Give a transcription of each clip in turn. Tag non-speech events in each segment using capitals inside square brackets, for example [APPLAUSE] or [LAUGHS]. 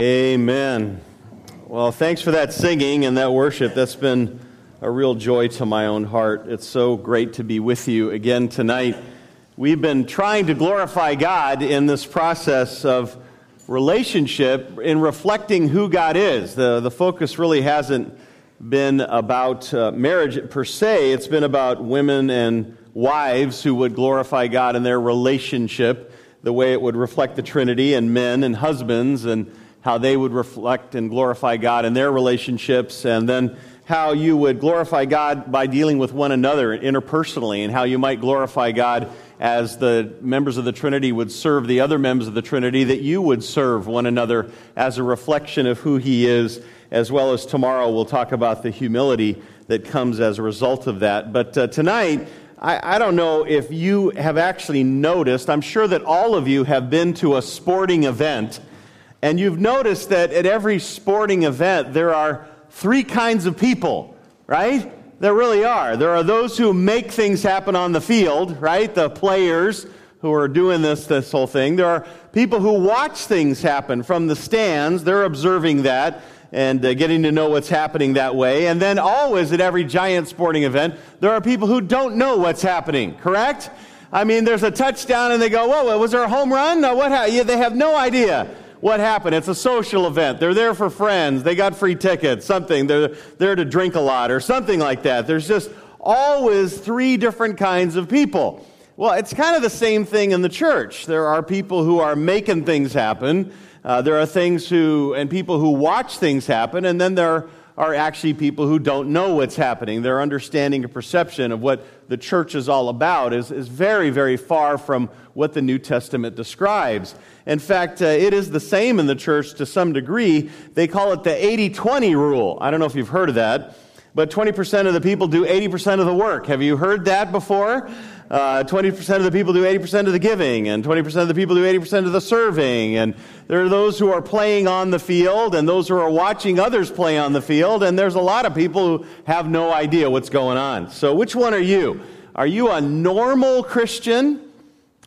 Amen. Well, thanks for that singing and that worship. That's been a real joy to my own heart. It's so great to be with you again tonight. We've been trying to glorify God in this process of relationship in reflecting who God is. The, the focus really hasn't been about uh, marriage per se, it's been about women and wives who would glorify God in their relationship, the way it would reflect the Trinity, and men and husbands, and how they would reflect and glorify God in their relationships, and then how you would glorify God by dealing with one another interpersonally, and how you might glorify God as the members of the Trinity would serve the other members of the Trinity, that you would serve one another as a reflection of who He is, as well as tomorrow we'll talk about the humility that comes as a result of that. But uh, tonight, I, I don't know if you have actually noticed, I'm sure that all of you have been to a sporting event, and you've noticed that at every sporting event there are three kinds of people, right? There really are. There are those who make things happen on the field, right? The players who are doing this, this whole thing. There are people who watch things happen from the stands. They're observing that and uh, getting to know what's happening that way. And then always at every giant sporting event, there are people who don't know what's happening, correct? I mean, there's a touchdown and they go, whoa, was there a home run? No, what ha-? Yeah, they have no idea what happened. It's a social event. They're there for friends. They got free tickets, something. They're there to drink a lot or something like that. There's just always three different kinds of people. Well, it's kind of the same thing in the church. There are people who are making things happen. Uh, there are things who, and people who watch things happen, and then there are actually people who don't know what's happening. Their understanding and perception of what the church is all about is, is very, very far from what the New Testament describes. In fact, uh, it is the same in the church to some degree. They call it the 80 20 rule. I don't know if you've heard of that, but 20% of the people do 80% of the work. Have you heard that before? Uh, 20% of the people do 80% of the giving, and 20% of the people do 80% of the serving. And there are those who are playing on the field, and those who are watching others play on the field, and there's a lot of people who have no idea what's going on. So, which one are you? Are you a normal Christian,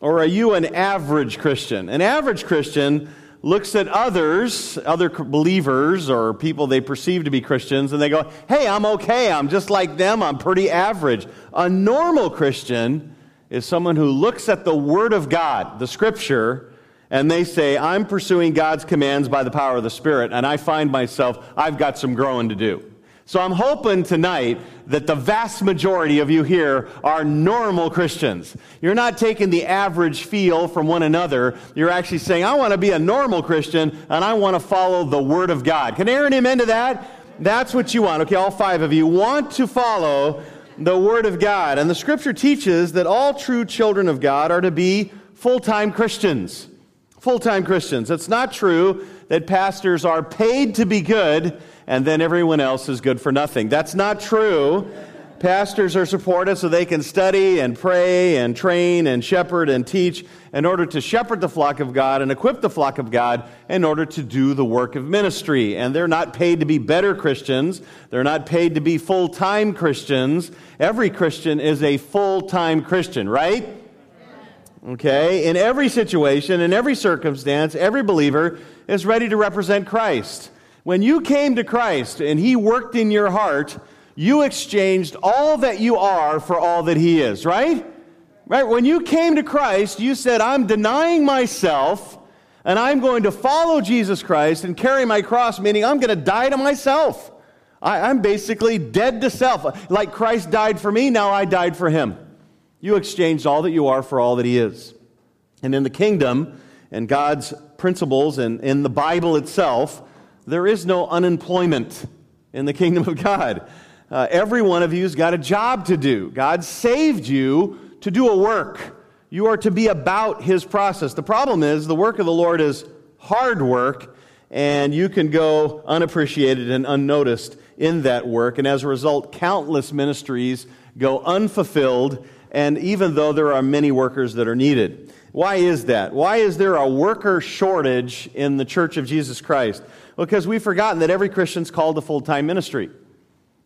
or are you an average Christian? An average Christian looks at others, other believers or people they perceive to be Christians, and they go, Hey, I'm okay. I'm just like them. I'm pretty average. A normal Christian is someone who looks at the Word of God, the Scripture, and they say, I'm pursuing God's commands by the power of the Spirit, and I find myself, I've got some growing to do. So I'm hoping tonight that the vast majority of you here are normal Christians. You're not taking the average feel from one another. You're actually saying, I want to be a normal Christian and I want to follow the Word of God. Can Aaron amen to that? That's what you want. Okay, all five of you want to follow the Word of God. And the Scripture teaches that all true children of God are to be full time Christians. Full time Christians. It's not true that pastors are paid to be good and then everyone else is good for nothing. That's not true. Pastors are supported so they can study and pray and train and shepherd and teach in order to shepherd the flock of God and equip the flock of God in order to do the work of ministry. And they're not paid to be better Christians. They're not paid to be full time Christians. Every Christian is a full time Christian, right? Okay? In every situation, in every circumstance, every believer is ready to represent Christ. When you came to Christ and He worked in your heart, you exchanged all that you are for all that He is, right? Right? When you came to Christ, you said, I'm denying myself and I'm going to follow Jesus Christ and carry my cross, meaning I'm going to die to myself. I, am basically dead to self. Like Christ died for me, now I died for Him. You exchanged all that you are for all that He is. And in the kingdom and God's principles and in the Bible itself, there is no unemployment in the kingdom of God. Uh, every one of you's got a job to do. God saved you to do a work. You are to be about his process. The problem is the work of the Lord is hard work, and you can go unappreciated and unnoticed in that work. And as a result, countless ministries go unfulfilled, and even though there are many workers that are needed. Why is that? Why is there a worker shortage in the church of Jesus Christ? Because we've forgotten that every Christian's called to full time ministry.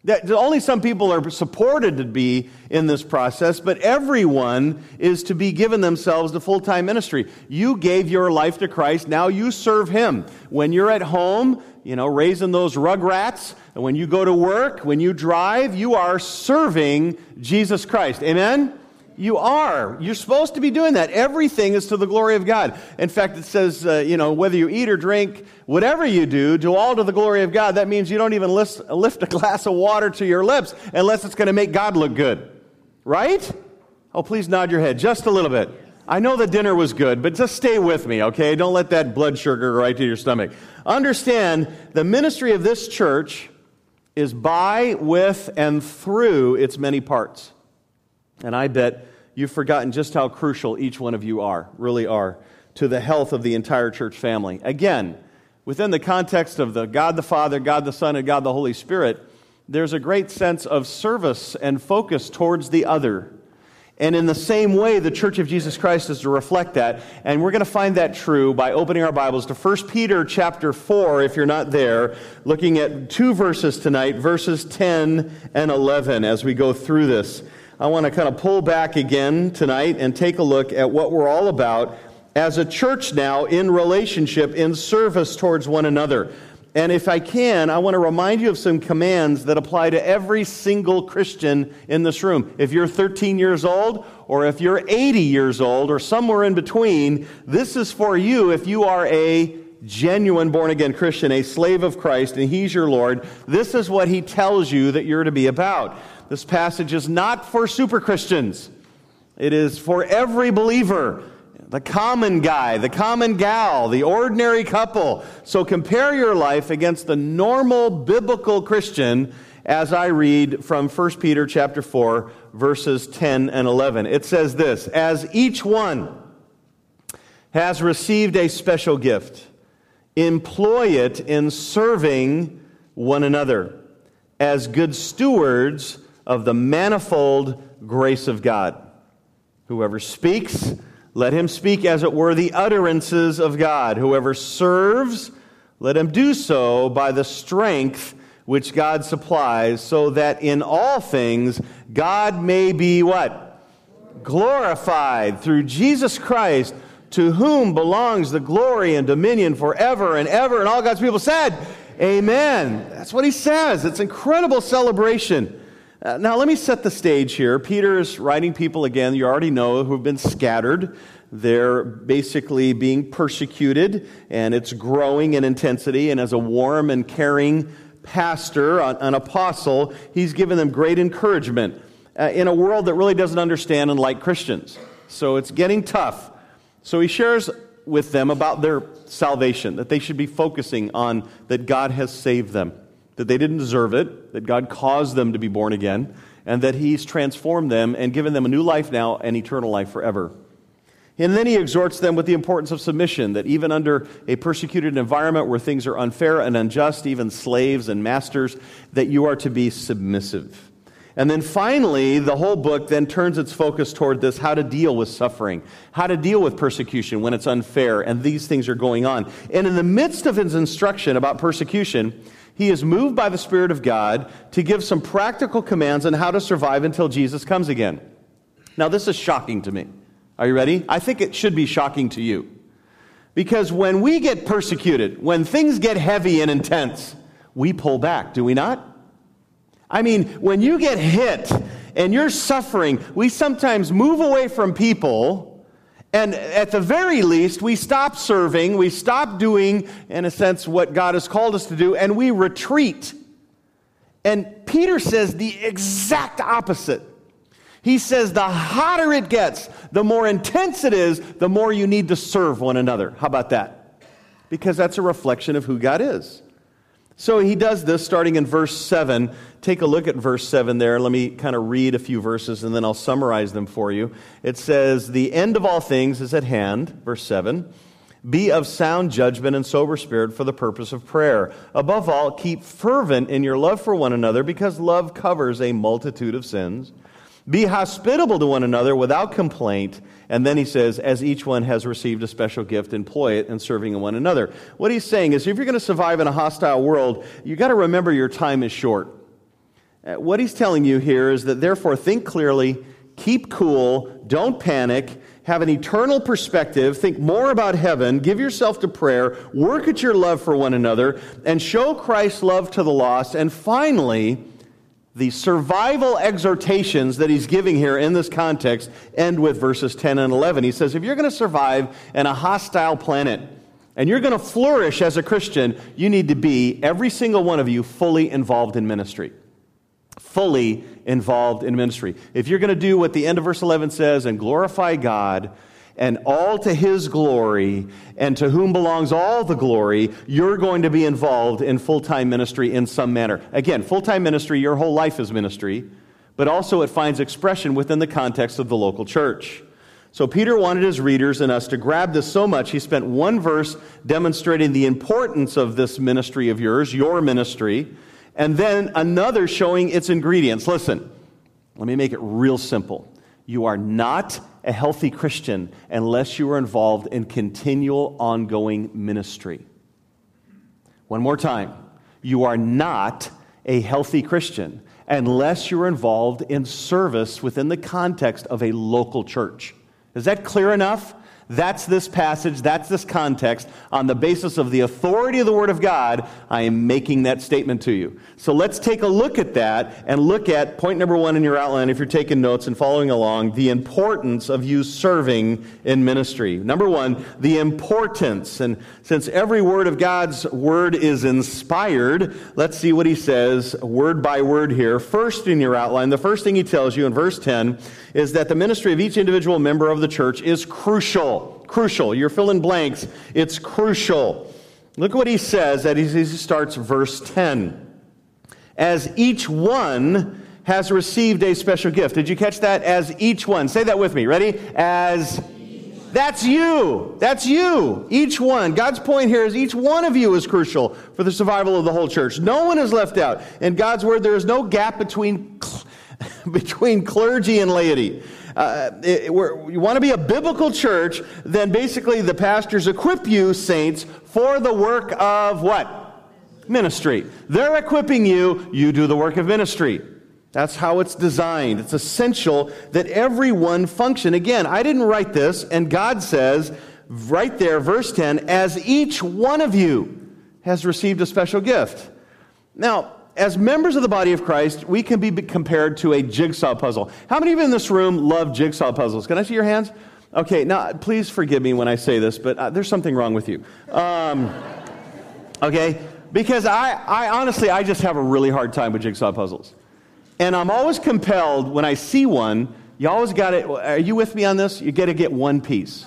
That only some people are supported to be in this process, but everyone is to be given themselves to full time ministry. You gave your life to Christ, now you serve Him. When you're at home, you know, raising those rugrats, and when you go to work, when you drive, you are serving Jesus Christ. Amen? You are. You're supposed to be doing that. Everything is to the glory of God. In fact, it says, uh, you know, whether you eat or drink, whatever you do, do all to the glory of God. That means you don't even lift, lift a glass of water to your lips unless it's going to make God look good. Right? Oh, please nod your head just a little bit. I know the dinner was good, but just stay with me, okay? Don't let that blood sugar right to your stomach. Understand the ministry of this church is by, with, and through its many parts. And I bet you've forgotten just how crucial each one of you are, really are, to the health of the entire church family. Again, within the context of the God the Father, God the Son, and God the Holy Spirit, there's a great sense of service and focus towards the other. And in the same way, the Church of Jesus Christ is to reflect that. And we're going to find that true by opening our Bibles to 1 Peter chapter 4, if you're not there, looking at two verses tonight, verses 10 and 11, as we go through this. I want to kind of pull back again tonight and take a look at what we're all about as a church now in relationship, in service towards one another. And if I can, I want to remind you of some commands that apply to every single Christian in this room. If you're 13 years old, or if you're 80 years old, or somewhere in between, this is for you if you are a genuine born again Christian, a slave of Christ, and He's your Lord. This is what He tells you that you're to be about. This passage is not for super Christians, it is for every believer. The common guy, the common gal, the ordinary couple. So compare your life against the normal biblical Christian as I read from 1 Peter chapter 4 verses 10 and 11. It says this, as each one has received a special gift, employ it in serving one another as good stewards of the manifold grace of God. Whoever speaks, let him speak as it were the utterances of God. Whoever serves, let him do so by the strength which God supplies, so that in all things God may be what? Glorified through Jesus Christ, to whom belongs the glory and dominion forever and ever. And all God's people said, Amen. That's what he says. It's incredible celebration. Uh, now, let me set the stage here. Peter is writing people again, you already know, who've been scattered. They're basically being persecuted, and it's growing in intensity. And as a warm and caring pastor, an apostle, he's given them great encouragement uh, in a world that really doesn't understand and like Christians. So it's getting tough. So he shares with them about their salvation, that they should be focusing on that God has saved them that they didn't deserve it, that God caused them to be born again, and that He's transformed them and given them a new life now and eternal life forever. And then he exhorts them with the importance of submission, that even under a persecuted environment where things are unfair and unjust, even slaves and masters, that you are to be submissive. And then finally, the whole book then turns its focus toward this how to deal with suffering, how to deal with persecution when it's unfair, and these things are going on. And in the midst of his instruction about persecution, he is moved by the Spirit of God to give some practical commands on how to survive until Jesus comes again. Now, this is shocking to me. Are you ready? I think it should be shocking to you. Because when we get persecuted, when things get heavy and intense, we pull back, do we not? I mean, when you get hit and you're suffering, we sometimes move away from people and at the very least, we stop serving, we stop doing, in a sense, what God has called us to do, and we retreat. And Peter says the exact opposite. He says the hotter it gets, the more intense it is, the more you need to serve one another. How about that? Because that's a reflection of who God is. So he does this starting in verse 7. Take a look at verse 7 there. Let me kind of read a few verses and then I'll summarize them for you. It says, The end of all things is at hand, verse 7. Be of sound judgment and sober spirit for the purpose of prayer. Above all, keep fervent in your love for one another because love covers a multitude of sins. Be hospitable to one another without complaint. And then he says, as each one has received a special gift, employ it in serving one another. What he's saying is, if you're going to survive in a hostile world, you've got to remember your time is short. Uh, what he's telling you here is that therefore think clearly, keep cool, don't panic, have an eternal perspective, think more about heaven, give yourself to prayer, work at your love for one another, and show Christ's love to the lost. And finally, the survival exhortations that he's giving here in this context end with verses 10 and 11. He says, If you're going to survive in a hostile planet and you're going to flourish as a Christian, you need to be, every single one of you, fully involved in ministry. Fully involved in ministry. If you're going to do what the end of verse 11 says and glorify God, and all to his glory, and to whom belongs all the glory, you're going to be involved in full time ministry in some manner. Again, full time ministry, your whole life is ministry, but also it finds expression within the context of the local church. So Peter wanted his readers and us to grab this so much, he spent one verse demonstrating the importance of this ministry of yours, your ministry, and then another showing its ingredients. Listen, let me make it real simple. You are not a healthy Christian unless you are involved in continual, ongoing ministry. One more time. You are not a healthy Christian unless you're involved in service within the context of a local church. Is that clear enough? That's this passage, that's this context. On the basis of the authority of the Word of God, I am making that statement to you. So let's take a look at that and look at point number one in your outline, if you're taking notes and following along, the importance of you serving in ministry. Number one, the importance. And since every word of God's Word is inspired, let's see what he says word by word here. First in your outline, the first thing he tells you in verse 10 is that the ministry of each individual member of the church is crucial. Crucial. You're filling blanks. It's crucial. Look what he says as he starts verse 10. As each one has received a special gift. Did you catch that? As each one. Say that with me. Ready? As that's you. That's you. Each one. God's point here is each one of you is crucial for the survival of the whole church. No one is left out. In God's word, there is no gap between [LAUGHS] between clergy and laity. Uh, it, you want to be a biblical church, then basically the pastors equip you, saints, for the work of what? Ministry. They're equipping you, you do the work of ministry. That's how it's designed. It's essential that everyone function. Again, I didn't write this, and God says right there, verse 10, as each one of you has received a special gift. Now, as members of the body of Christ, we can be compared to a jigsaw puzzle. How many of you in this room love jigsaw puzzles? Can I see your hands? Okay, now please forgive me when I say this, but uh, there's something wrong with you. Um, okay, because I, I honestly, I just have a really hard time with jigsaw puzzles. And I'm always compelled when I see one, you always got it. are you with me on this? You got to get one piece.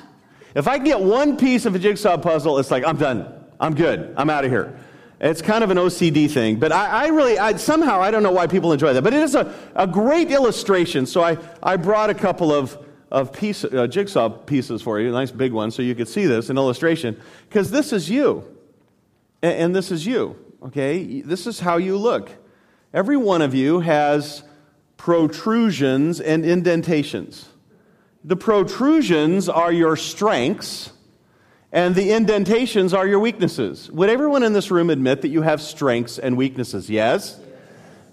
If I get one piece of a jigsaw puzzle, it's like, I'm done. I'm good. I'm out of here. It's kind of an OCD thing, but I, I really, I, somehow, I don't know why people enjoy that, but it is a, a great illustration. So I, I brought a couple of, of piece, uh, jigsaw pieces for you, a nice big one, so you could see this, an illustration, because this is you. And, and this is you, okay? This is how you look. Every one of you has protrusions and indentations. The protrusions are your strengths and the indentations are your weaknesses. Would everyone in this room admit that you have strengths and weaknesses? Yes?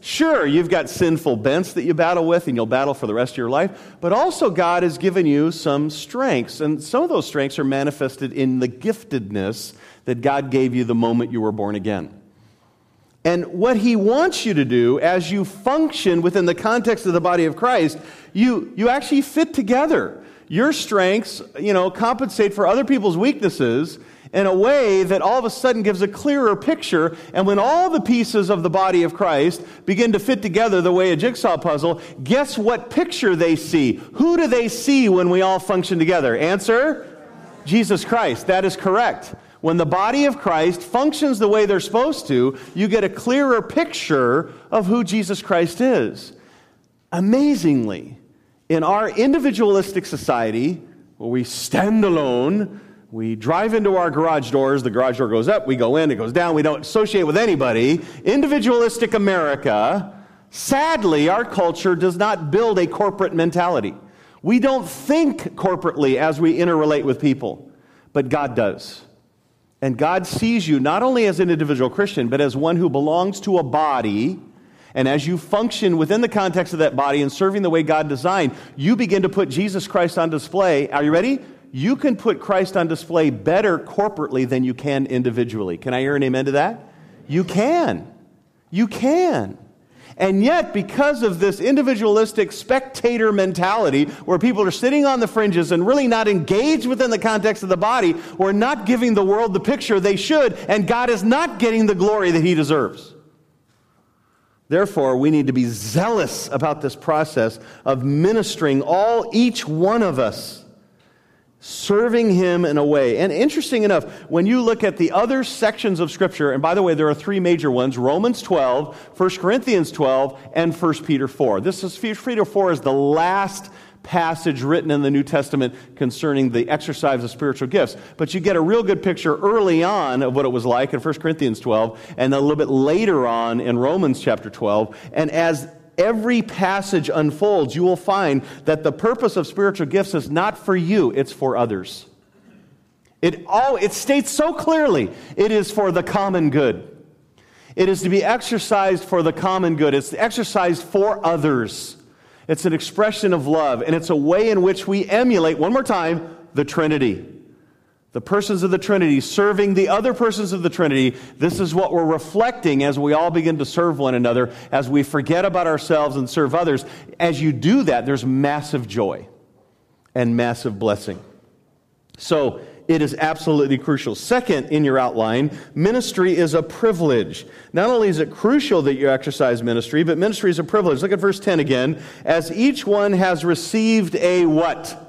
Sure, you've got sinful bents that you battle with and you'll battle for the rest of your life, but also God has given you some strengths, and some of those strengths are manifested in the giftedness that God gave you the moment you were born again. And what He wants you to do as you function within the context of the body of Christ, you, you actually fit together your strengths, you know, compensate for other people's weaknesses in a way that all of a sudden gives a clearer picture. And when all the pieces of the body of Christ begin to fit together the way a jigsaw puzzle, guess what picture they see? Who do they see when we all function together? Answer Jesus Christ. That is correct. When the body of Christ functions the way they're supposed to, you get a clearer picture of who Jesus Christ is. Amazingly, in our individualistic society, where we stand alone, we drive into our garage doors, the garage door goes up, we go in, it goes down, we don't associate with anybody. Individualistic America, sadly, our culture does not build a corporate mentality. We don't think corporately as we interrelate with people, but God does. And God sees you not only as an individual Christian, but as one who belongs to a body And as you function within the context of that body and serving the way God designed, you begin to put Jesus Christ on display. Are you ready? You can put Christ on display better corporately than you can individually. Can I hear an amen to that? You can. You can. And yet, because of this individualistic spectator mentality where people are sitting on the fringes and really not engaged within the context of the body, we're not giving the world the picture they should, and God is not getting the glory that He deserves. Therefore, we need to be zealous about this process of ministering all, each one of us serving him in a way. And interesting enough, when you look at the other sections of Scripture, and by the way, there are three major ones Romans 12, 1 Corinthians 12, and 1 Peter 4. This is 1 Peter 4 is the last passage written in the New Testament concerning the exercise of spiritual gifts. But you get a real good picture early on of what it was like in 1 Corinthians 12, and a little bit later on in Romans chapter 12. And as every passage unfolds, you will find that the purpose of spiritual gifts is not for you, it's for others. It, all, it states so clearly it is for the common good. It is to be exercised for the common good. It's exercised for others. It's an expression of love, and it's a way in which we emulate, one more time, the Trinity the persons of the Trinity, serving the other persons of the Trinity. This is what we're reflecting as we all begin to serve one another, as we forget about ourselves and serve others. As you do that, there's massive joy and massive blessing. So, it is absolutely crucial. Second, in your outline, ministry is a privilege. Not only is it crucial that you exercise ministry, but ministry is a privilege. Look at verse 10 again. As each one has received a what?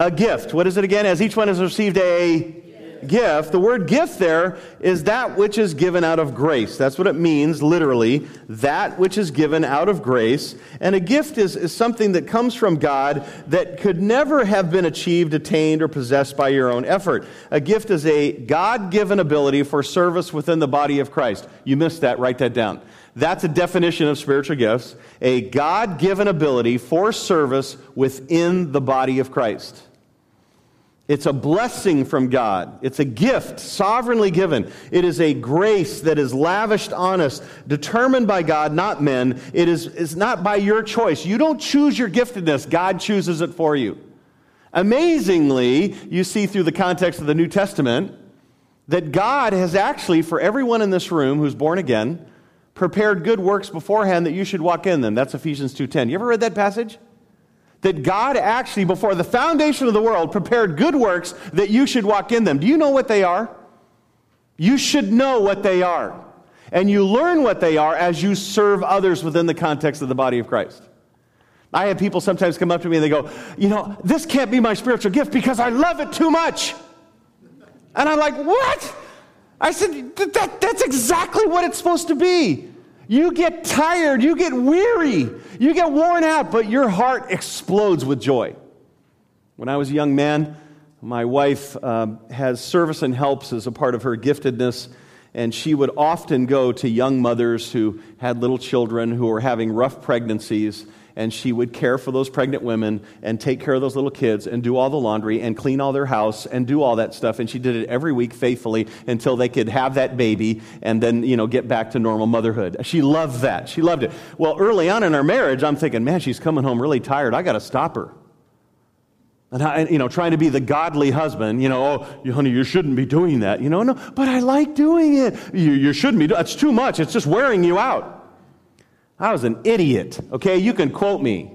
a gift. What is it again? As each one has received a gift. The word gift there is that which is given out of grace. That's what it means, literally. That which is given out of grace. And a gift is, is something that comes from God that could never have been achieved, attained, or possessed by your own effort. A gift is a God given ability for service within the body of Christ. You missed that, write that down. That's a definition of spiritual gifts a God given ability for service within the body of Christ. It's a blessing from God. It's a gift, sovereignly given. It is a grace that is lavished on us, determined by God, not men. It is it's not by your choice. You don't choose your giftedness, God chooses it for you. Amazingly, you see through the context of the New Testament that God has actually, for everyone in this room who's born again, prepared good works beforehand that you should walk in them. That's Ephesians 2:10. You ever read that passage? That God actually, before the foundation of the world, prepared good works that you should walk in them. Do you know what they are? You should know what they are. And you learn what they are as you serve others within the context of the body of Christ. I have people sometimes come up to me and they go, You know, this can't be my spiritual gift because I love it too much. And I'm like, What? I said, that, That's exactly what it's supposed to be. You get tired, you get weary, you get worn out, but your heart explodes with joy. When I was a young man, my wife um, has service and helps as a part of her giftedness, and she would often go to young mothers who had little children who were having rough pregnancies and she would care for those pregnant women and take care of those little kids and do all the laundry and clean all their house and do all that stuff. And she did it every week faithfully until they could have that baby and then, you know, get back to normal motherhood. She loved that. She loved it. Well, early on in our marriage, I'm thinking, man, she's coming home really tired. I got to stop her. And I, you know, trying to be the godly husband, you know, oh, honey, you shouldn't be doing that. You know, no, but I like doing it. You, you shouldn't be. It's too much. It's just wearing you out. I was an idiot. Okay, you can quote me.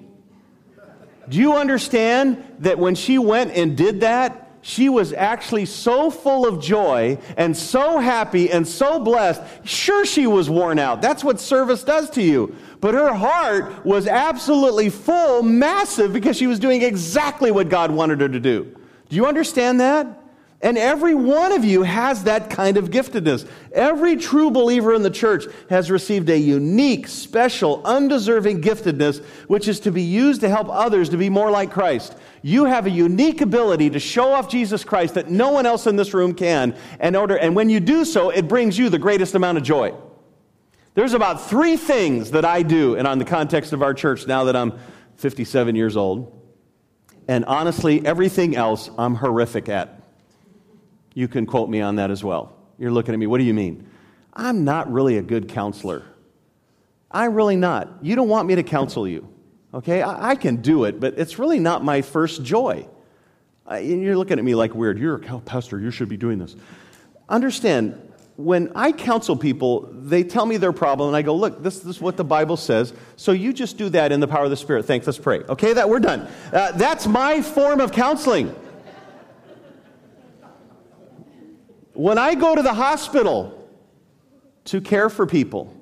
Do you understand that when she went and did that, she was actually so full of joy and so happy and so blessed. Sure, she was worn out. That's what service does to you. But her heart was absolutely full, massive, because she was doing exactly what God wanted her to do. Do you understand that? And every one of you has that kind of giftedness. Every true believer in the church has received a unique, special, undeserving giftedness, which is to be used to help others to be more like Christ. You have a unique ability to show off Jesus Christ that no one else in this room can. And, order, and when you do so, it brings you the greatest amount of joy. There's about three things that I do, and on the context of our church now that I'm 57 years old. And honestly, everything else I'm horrific at. You can quote me on that as well. You're looking at me, what do you mean? I'm not really a good counselor. I'm really not. You don't want me to counsel you. Okay? I, I can do it, but it's really not my first joy. And you're looking at me like weird. You're a pastor. You should be doing this. Understand, when I counsel people, they tell me their problem, and I go, Look, this, this is what the Bible says. So you just do that in the power of the Spirit. Thanks. Let's pray. Okay, that we're done. Uh, that's my form of counseling. When I go to the hospital to care for people,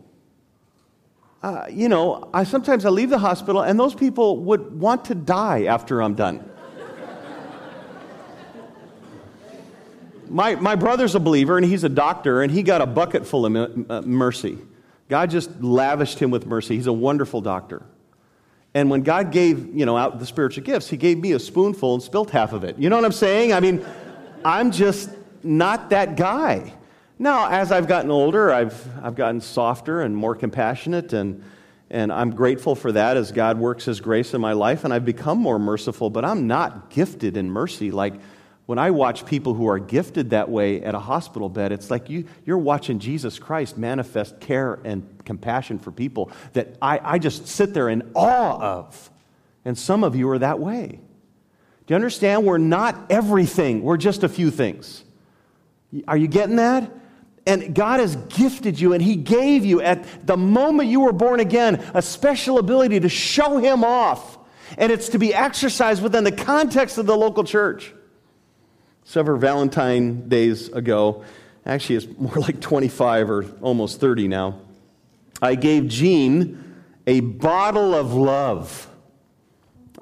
uh, you know, I sometimes I leave the hospital and those people would want to die after I'm done. my, my brother's a believer and he's a doctor and he got a bucket full of uh, mercy. God just lavished him with mercy. He's a wonderful doctor. And when God gave, you know, out the spiritual gifts, he gave me a spoonful and spilt half of it. You know what I'm saying? I mean, I'm just not that guy. Now, as I've gotten older, I've, I've gotten softer and more compassionate, and, and I'm grateful for that as God works His grace in my life, and I've become more merciful, but I'm not gifted in mercy. Like when I watch people who are gifted that way at a hospital bed, it's like you, you're watching Jesus Christ manifest care and compassion for people that I, I just sit there in awe of. And some of you are that way. Do you understand? We're not everything, we're just a few things. Are you getting that? And God has gifted you, and He gave you at the moment you were born again a special ability to show Him off. And it's to be exercised within the context of the local church. Several Valentine days ago, actually, it's more like 25 or almost 30 now, I gave Jean a bottle of love.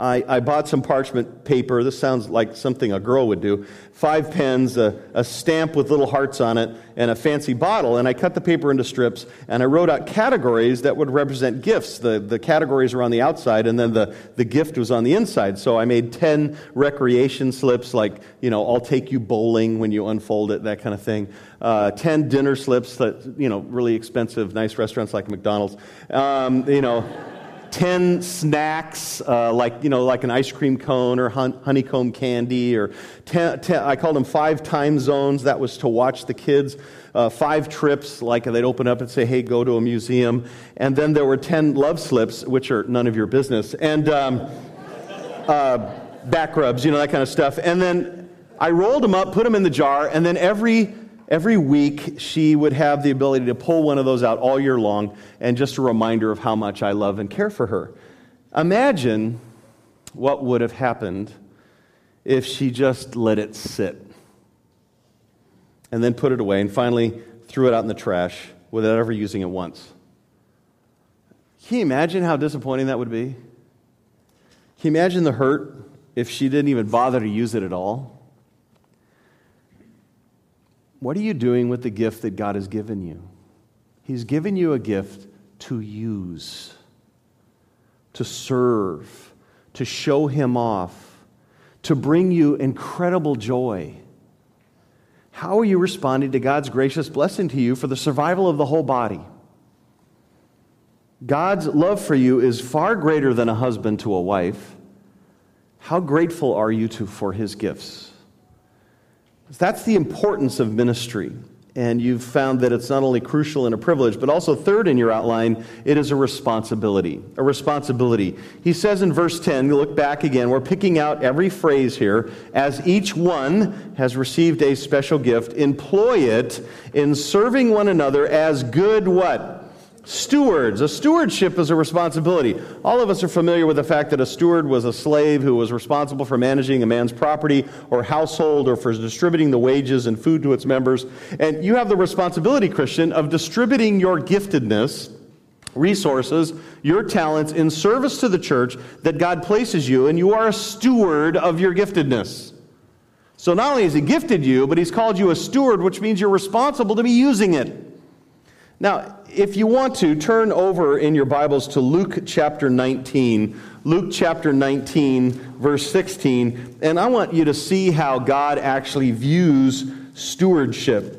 I, I, bought some parchment paper. This sounds like something a girl would do. Five pens, a, a, stamp with little hearts on it, and a fancy bottle. And I cut the paper into strips, and I wrote out categories that would represent gifts. The, the categories are on the outside, and then the, the gift was on the inside. So I made 10 recreation slips, like, you know, I'll take you bowling when you unfold it, that kind of thing. Uh, 10 dinner slips that, you know, really expensive, nice restaurants like McDonald's. Um, you know, 10 snacks, uh, like, you know, like an ice cream cone or honeycomb candy, or 10, 10, I called them five time zones. That was to watch the kids. Uh, five trips, like they'd open up and say, hey, go to a museum. And then there were 10 love slips, which are none of your business, and um, uh, back rubs, you know, that kind of stuff. And then I rolled them up, put them in the jar, and then every every week she would have the ability to pull one of those out all year long and just a reminder of how much I love and care for her. Imagine what would have happened if she just let it sit and then put it away and finally threw it out in the trash without ever using it once. Can you imagine how disappointing that would be? Can you imagine the hurt if she didn't even bother to use it at all? What are you doing with the gift that God has given you? He's given you a gift to use, to serve, to show Him off, to bring you incredible joy. How are you responding to God's gracious blessing to you for the survival of the whole body? God's love for you is far greater than a husband to a wife. How grateful are you to, for his gifts? That's the importance of ministry. And you've found that it's not only crucial and a privilege, but also, third in your outline, it is a responsibility. A responsibility. He says in verse 10, you look back again, we're picking out every phrase here. As each one has received a special gift, employ it in serving one another as good what? Stewards. A stewardship is a responsibility. All of us are familiar with the fact that a steward was a slave who was responsible for managing a man's property or household or for distributing the wages and food to its members. And you have the responsibility, Christian, of distributing your giftedness, resources, your talents in service to the church that God places you, and you are a steward of your giftedness. So not only has He gifted you, but He's called you a steward, which means you're responsible to be using it. Now, if you want to, turn over in your Bibles to Luke chapter 19. Luke chapter 19, verse 16. And I want you to see how God actually views stewardship.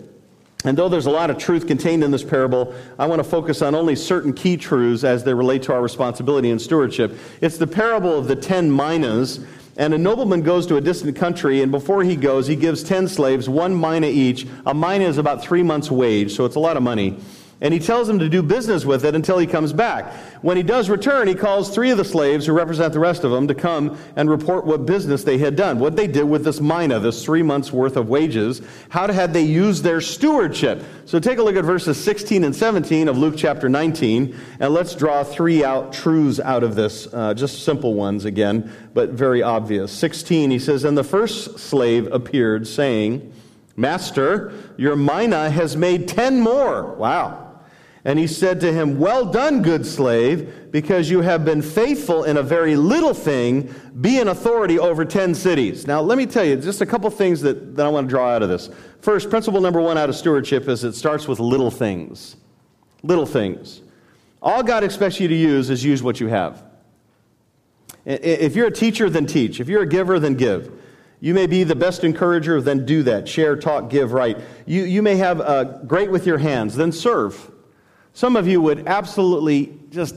And though there's a lot of truth contained in this parable, I want to focus on only certain key truths as they relate to our responsibility in stewardship. It's the parable of the ten minas. And a nobleman goes to a distant country, and before he goes, he gives ten slaves, one mina each. A mina is about three months' wage, so it's a lot of money. And he tells him to do business with it until he comes back. When he does return, he calls three of the slaves who represent the rest of them to come and report what business they had done, what they did with this mina, this three months worth of wages. How had they used their stewardship? So take a look at verses 16 and 17 of Luke chapter 19, and let's draw three out truths out of this, uh, just simple ones again, but very obvious. 16, he says, And the first slave appeared, saying, Master, your mina has made ten more. Wow. And he said to him, Well done, good slave, because you have been faithful in a very little thing. Be an authority over 10 cities. Now, let me tell you just a couple things that, that I want to draw out of this. First, principle number one out of stewardship is it starts with little things. Little things. All God expects you to use is use what you have. If you're a teacher, then teach. If you're a giver, then give. You may be the best encourager, then do that. Share, talk, give right. You, you may have uh, great with your hands, then serve. Some of you would absolutely just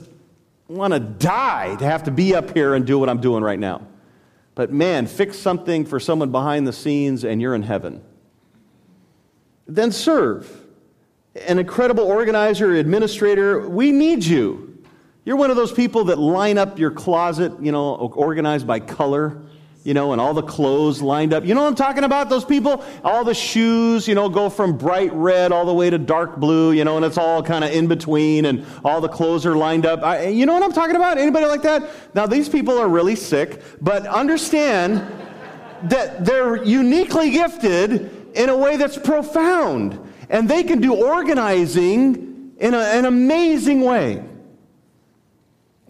want to die to have to be up here and do what I'm doing right now. But man, fix something for someone behind the scenes and you're in heaven. Then serve. An incredible organizer, administrator, we need you. You're one of those people that line up your closet, you know, organized by color you know, and all the clothes lined up. You know what I'm talking about? Those people, all the shoes, you know, go from bright red all the way to dark blue, you know, and it's all kind of in between, and all the clothes are lined up. I, you know what I'm talking about? Anybody like that? Now, these people are really sick, but understand that they're uniquely gifted in a way that's profound, and they can do organizing in a, an amazing way.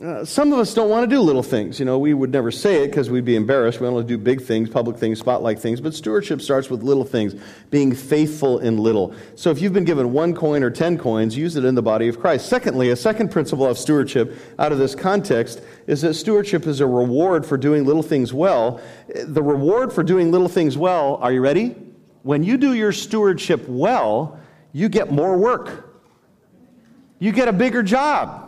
Uh, some of us don't want to do little things. You know, we would never say it because we'd be embarrassed. We want to do big things, public things, spotlight things. But stewardship starts with little things, being faithful in little. So if you've been given one coin or ten coins, use it in the body of Christ. Secondly, a second principle of stewardship out of this context is that stewardship is a reward for doing little things well. The reward for doing little things well, are you ready? When you do your stewardship well, you get more work, you get a bigger job.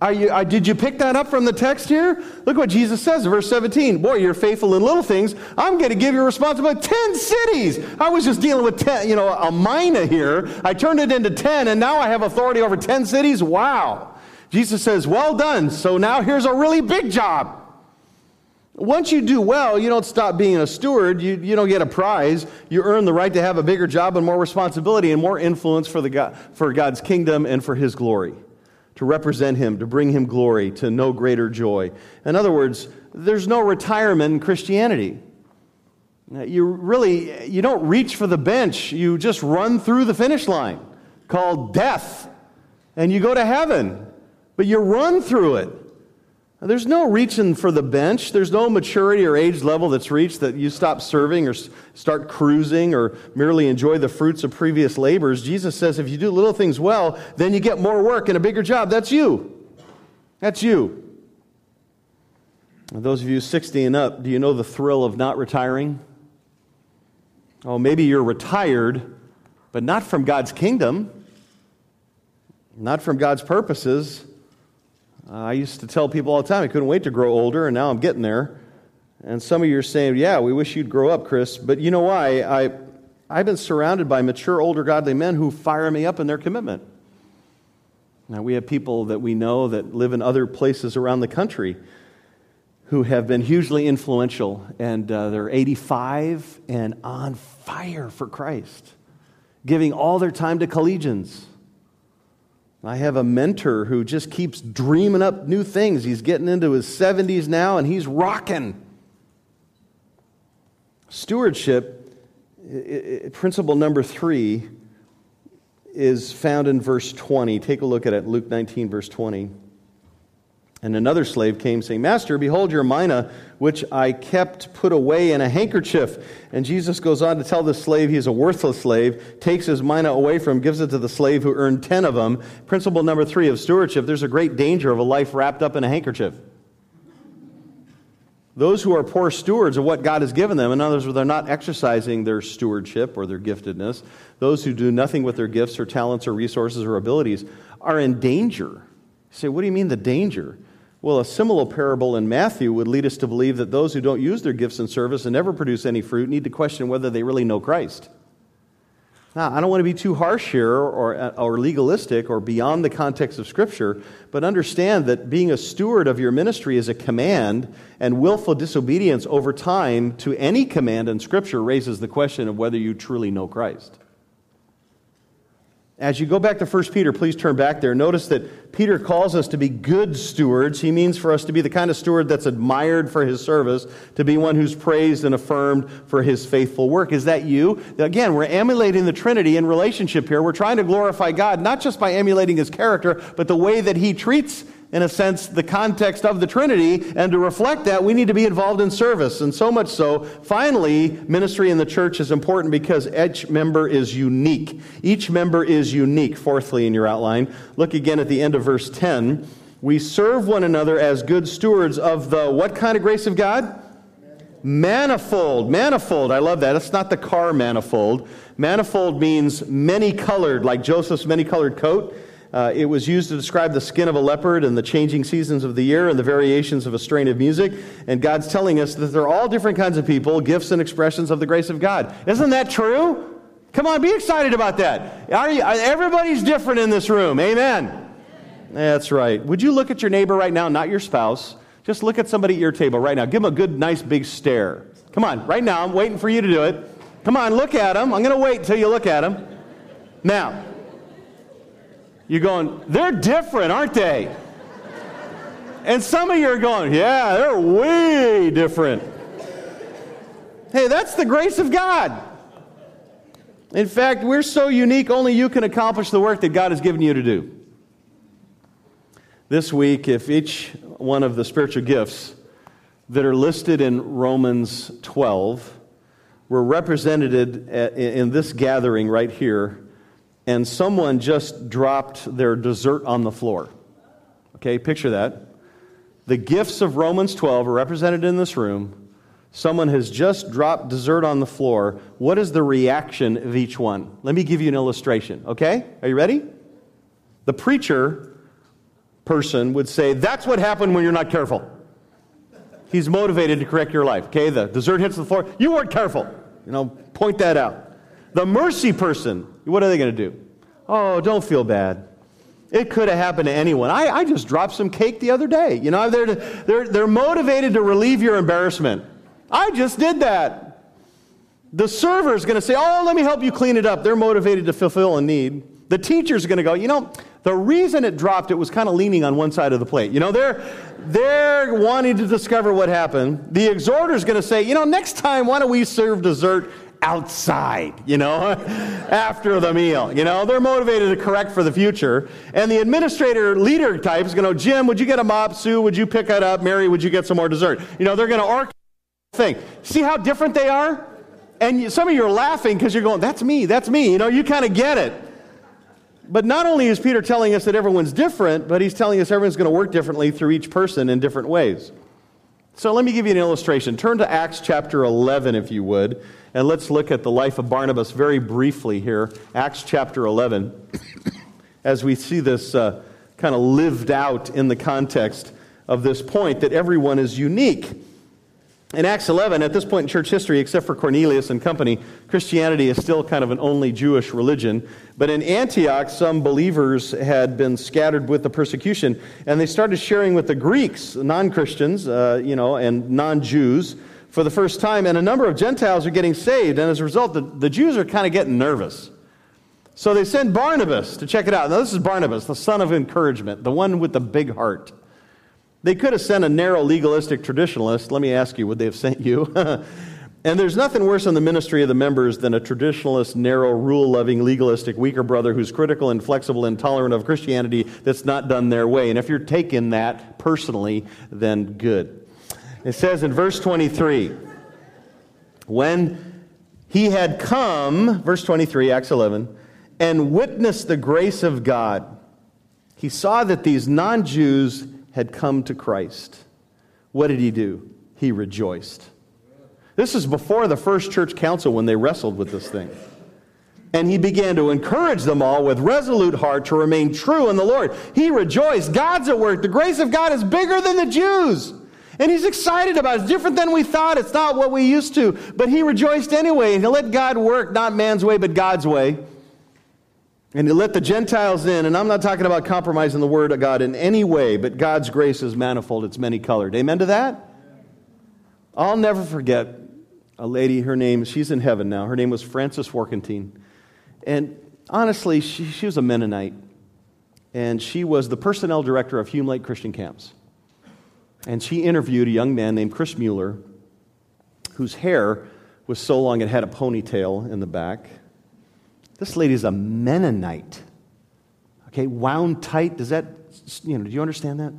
You, did you pick that up from the text here? Look what Jesus says in verse 17. Boy, you're faithful in little things. I'm going to give you responsibility. 10 cities. I was just dealing with 10, you know, a mina here. I turned it into 10, and now I have authority over 10 cities. Wow. Jesus says, Well done. So now here's a really big job. Once you do well, you don't stop being a steward. You, you don't get a prize. You earn the right to have a bigger job and more responsibility and more influence for, the God, for God's kingdom and for His glory to represent him, to bring him glory, to no greater joy. In other words, there's no retirement in Christianity. You really you don't reach for the bench, you just run through the finish line called death and you go to heaven. But you run through it. There's no reaching for the bench. There's no maturity or age level that's reached that you stop serving or start cruising or merely enjoy the fruits of previous labors. Jesus says if you do little things well, then you get more work and a bigger job. That's you. That's you. Those of you 60 and up, do you know the thrill of not retiring? Oh, maybe you're retired, but not from God's kingdom, not from God's purposes. Uh, I used to tell people all the time I couldn't wait to grow older, and now I'm getting there. And some of you are saying, Yeah, we wish you'd grow up, Chris. But you know why? I, I've been surrounded by mature, older, godly men who fire me up in their commitment. Now, we have people that we know that live in other places around the country who have been hugely influential, and uh, they're 85 and on fire for Christ, giving all their time to collegians I have a mentor who just keeps dreaming up new things. He's getting into his 70s now and he's rocking. Stewardship, principle number three, is found in verse 20. Take a look at it, Luke 19, verse 20. And another slave came, saying, Master, behold your mina, which I kept put away in a handkerchief. And Jesus goes on to tell the slave he's a worthless slave, takes his mina away from him, gives it to the slave who earned 10 of them. Principle number three of stewardship there's a great danger of a life wrapped up in a handkerchief. Those who are poor stewards of what God has given them, in other words, they're not exercising their stewardship or their giftedness, those who do nothing with their gifts or talents or resources or abilities, are in danger. You say, what do you mean the danger? Well, a similar parable in Matthew would lead us to believe that those who don't use their gifts in service and never produce any fruit need to question whether they really know Christ. Now, I don't want to be too harsh here or, uh, or legalistic or beyond the context of Scripture, but understand that being a steward of your ministry is a command, and willful disobedience over time to any command in Scripture raises the question of whether you truly know Christ. As you go back to 1 Peter, please turn back there. Notice that Peter calls us to be good stewards. He means for us to be the kind of steward that's admired for his service, to be one who's praised and affirmed for his faithful work. Is that you? Again, we're emulating the Trinity in relationship here. We're trying to glorify God, not just by emulating his character, but the way that he treats in a sense, the context of the Trinity. And to reflect that, we need to be involved in service. And so much so, finally, ministry in the church is important because each member is unique. Each member is unique. Fourthly, in your outline, look again at the end of verse 10. We serve one another as good stewards of the what kind of grace of God? Manifold, manifold. I love that. It's not the car manifold. Manifold means many colored, like Joseph's many colored coat. Uh, it was used to describe the skin of a leopard and the changing seasons of the year and the variations of a strain of music. And God's telling us that they're all different kinds of people, gifts and expressions of the grace of God. Isn't that true? Come on, be excited about that. You, everybody's different in this room. Amen. That's right. Would you look at your neighbor right now, not your spouse? Just look at somebody at your table right now. Give them a good, nice, big stare. Come on, right now. I'm waiting for you to do it. Come on, look at them. I'm going to wait until you look at them. Now, you're going, they're different, aren't they? And some of you are going, yeah, they're way different. Hey, that's the grace of God. In fact, we're so unique, only you can accomplish the work that God has given you to do. This week, if each one of the spiritual gifts that are listed in Romans 12 were represented in this gathering right here, and someone just dropped their dessert on the floor. Okay, picture that. The gifts of Romans 12 are represented in this room. Someone has just dropped dessert on the floor. What is the reaction of each one? Let me give you an illustration, okay? Are you ready? The preacher person would say, That's what happened when you're not careful. He's motivated to correct your life, okay? The dessert hits the floor. You weren't careful. You know, point that out. The mercy person, what are they going to do? Oh, don't feel bad. It could have happened to anyone. I, I just dropped some cake the other day. You know, they're, they're, they're motivated to relieve your embarrassment. I just did that. The server is going to say, Oh, let me help you clean it up. They're motivated to fulfill a need. The teacher's going to go, You know, the reason it dropped, it was kind of leaning on one side of the plate. You know, they're, they're wanting to discover what happened. The exhorter's going to say, You know, next time, why don't we serve dessert outside, you know, [LAUGHS] after the meal. You know, they're motivated to correct for the future. And the administrator leader type is going to, Jim, would you get a mop? Sue, would you pick that up? Mary, would you get some more dessert? You know, they're going to orchestrate thing. See how different they are? And you, some of you are laughing because you're going, that's me, that's me. You know, you kind of get it. But not only is Peter telling us that everyone's different, but he's telling us everyone's going to work differently through each person in different ways. So let me give you an illustration. Turn to Acts chapter 11, if you would. And let's look at the life of Barnabas very briefly here, Acts chapter 11, [CLEARS THROAT] as we see this uh, kind of lived out in the context of this point that everyone is unique. In Acts 11, at this point in church history, except for Cornelius and company, Christianity is still kind of an only Jewish religion. But in Antioch, some believers had been scattered with the persecution, and they started sharing with the Greeks, non Christians, uh, you know, and non Jews, for the first time, and a number of Gentiles are getting saved. And as a result, the, the Jews are kind of getting nervous. So they send Barnabas to check it out. Now, this is Barnabas, the son of encouragement, the one with the big heart. They could have sent a narrow legalistic traditionalist. Let me ask you, would they have sent you? [LAUGHS] and there's nothing worse in the ministry of the members than a traditionalist, narrow, rule loving, legalistic, weaker brother who's critical, inflexible, intolerant of Christianity that's not done their way. And if you're taking that personally, then good. It says in verse 23 when he had come, verse 23, Acts 11, and witnessed the grace of God, he saw that these non Jews had come to Christ. What did he do? He rejoiced. This is before the first church council when they wrestled with this thing. And he began to encourage them all with resolute heart to remain true in the Lord. He rejoiced. God's at work. The grace of God is bigger than the Jews. And he's excited about it. It's different than we thought. It's not what we used to. But he rejoiced anyway. And he let God work, not man's way, but God's way. And he let the Gentiles in. And I'm not talking about compromising the word of God in any way, but God's grace is manifold, it's many colored. Amen to that? I'll never forget a lady, her name, she's in heaven now. Her name was Frances Warkentine. And honestly, she, she was a Mennonite. And she was the personnel director of Hume Lake Christian Camps. And she interviewed a young man named Chris Mueller, whose hair was so long it had a ponytail in the back. This lady's a Mennonite. Okay, wound tight. Does that, you know, do you understand that?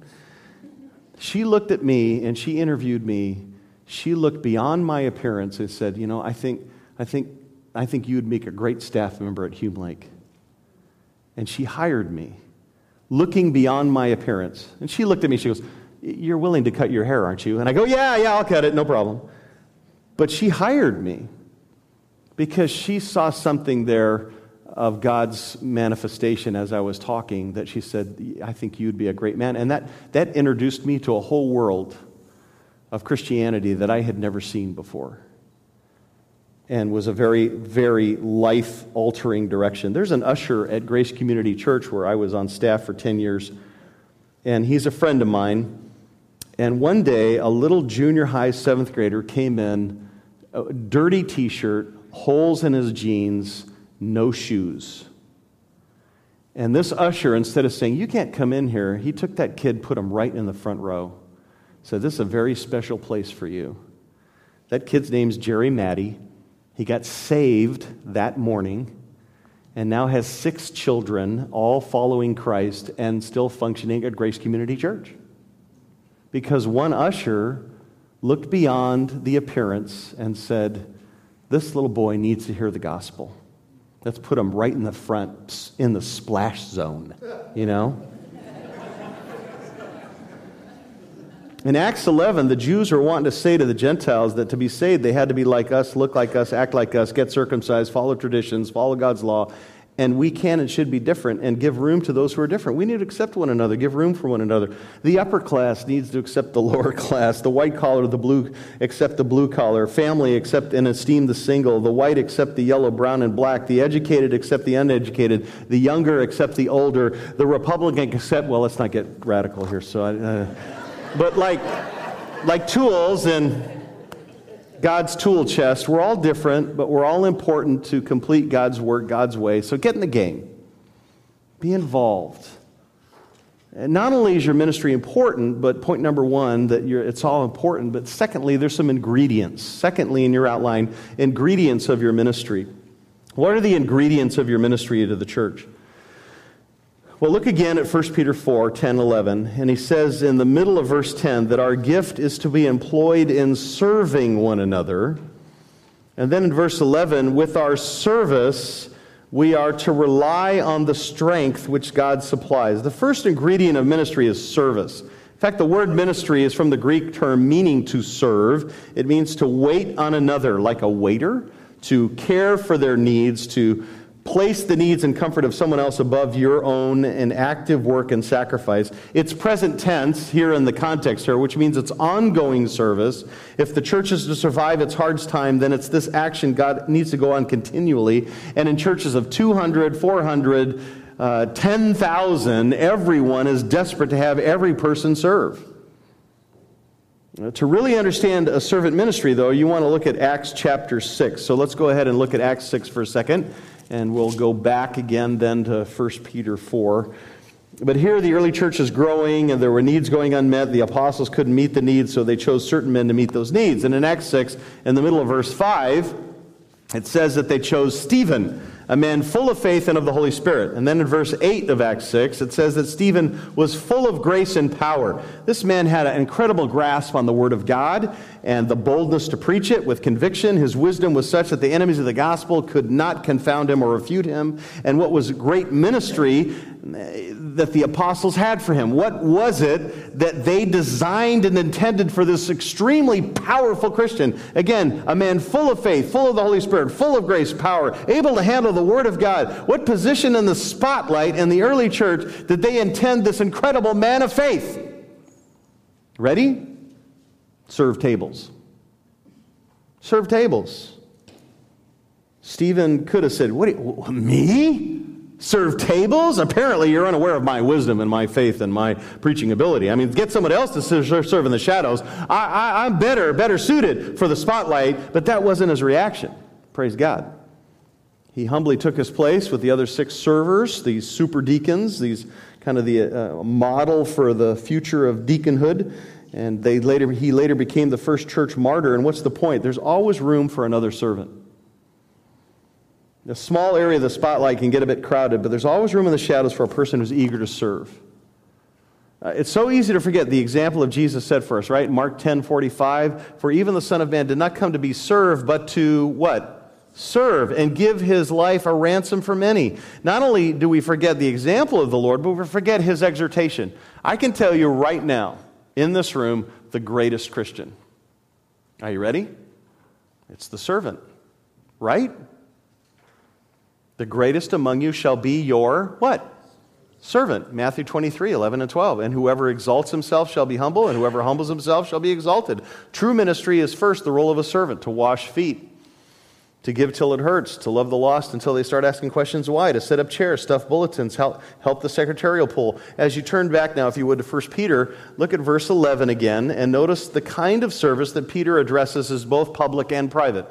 She looked at me and she interviewed me. She looked beyond my appearance and said, You know, I think, I think, I think you would make a great staff member at Hume Lake. And she hired me, looking beyond my appearance. And she looked at me, she goes, you're willing to cut your hair, aren't you? And I go, Yeah, yeah, I'll cut it, no problem. But she hired me because she saw something there of God's manifestation as I was talking that she said, I think you'd be a great man. And that, that introduced me to a whole world of Christianity that I had never seen before and was a very, very life altering direction. There's an usher at Grace Community Church where I was on staff for 10 years, and he's a friend of mine. And one day, a little junior high seventh grader came in, a dirty t shirt, holes in his jeans, no shoes. And this usher, instead of saying, You can't come in here, he took that kid, put him right in the front row. Said, This is a very special place for you. That kid's name's Jerry Maddie. He got saved that morning and now has six children, all following Christ and still functioning at Grace Community Church because one usher looked beyond the appearance and said, This little boy needs to hear the gospel. Let's put him right in the front, in the splash zone, you know? In Acts 11, the Jews were wanting to say to the Gentiles that to be saved, they had to be like us, look like us, act like us, get circumcised, follow traditions, follow God's law, and we can and should be different and give room to those who are different. We need to accept one another, give room for one another. The upper class needs to accept the [LAUGHS] lower class, the white collar, the blue accept the blue collar, family accept and esteem the single, the white accept the yellow, brown, and black, the educated accept the uneducated, the younger accept the older, the Republican accept, well, let's not get radical here, so I, uh, but like, like tools and God's tool chest. We're all different, but we're all important to complete God's work God's way. So get in the game, be involved. And not only is your ministry important, but point number one, that it's all important, but secondly, there's some ingredients. Secondly, in your outline, ingredients of your ministry. What are the ingredients of your ministry to the church? Well, look again at 1 Peter 4 10, 11. And he says in the middle of verse 10 that our gift is to be employed in serving one another. And then in verse 11, with our service, we are to rely on the strength which God supplies. The first ingredient of ministry is service. In fact, the word ministry is from the Greek term meaning to serve. It means to wait on another, like a waiter, to care for their needs, to place the needs and comfort of someone else above your own in active work and sacrifice. It's present tense here in the context here, which means it's ongoing service. If the church is to survive its hard time, then it's this action God needs to go on continually. And in churches of 200, 400, uh, 10,000, everyone is desperate to have every person serve. To really understand a servant ministry, though, you want to look at Acts chapter 6. So let's go ahead and look at Acts 6 for a second and we'll go back again then to 1 Peter 4. But here the early church is growing and there were needs going unmet. The apostles couldn't meet the needs, so they chose certain men to meet those needs. And in Acts 6, in the middle of verse 5, it says that they chose Stephen a man full of faith and of the Holy Spirit. And then in verse 8 of Acts 6, it says that Stephen was full of grace and power. This man had an incredible grasp on the Word of God and the boldness to preach it with conviction. His wisdom was such that the enemies of the gospel could not confound him or refute him. And what was great ministry eh, that the apostles had for him? What was it that they designed and intended for this extremely powerful Christian? Again, a man full of faith, full of the Holy Spirit, full of grace, power, able to handle the Word of God. What position in the spotlight in the early church did they intend this incredible man of faith? Ready? Serve tables. Serve tables. Stephen could have said, What me? Serve tables? Apparently, you're unaware of my wisdom and my faith and my preaching ability. I mean, get someone else to serve in the shadows. I, am better, better suited for the spotlight, but that wasn't his reaction. Praise God. He humbly took his place with the other six servers, these super deacons, these kind of the uh, model for the future of deaconhood. And they later, he later became the first church martyr. And what's the point? There's always room for another servant. A small area of the spotlight can get a bit crowded, but there's always room in the shadows for a person who's eager to serve. Uh, it's so easy to forget the example of Jesus set for us, right? Mark 10 45. For even the Son of Man did not come to be served, but to what? Serve and give his life a ransom for many. Not only do we forget the example of the Lord, but we forget his exhortation. I can tell you right now, in this room, the greatest Christian. Are you ready? It's the servant, right? The greatest among you shall be your what? Servant. Matthew 23, 11 and 12. And whoever exalts himself shall be humble, and whoever humbles himself shall be exalted. True ministry is first the role of a servant to wash feet, to give till it hurts, to love the lost until they start asking questions why, to set up chairs, stuff bulletins, help, help the secretarial pool. As you turn back now, if you would, to 1 Peter, look at verse 11 again, and notice the kind of service that Peter addresses as both public and private.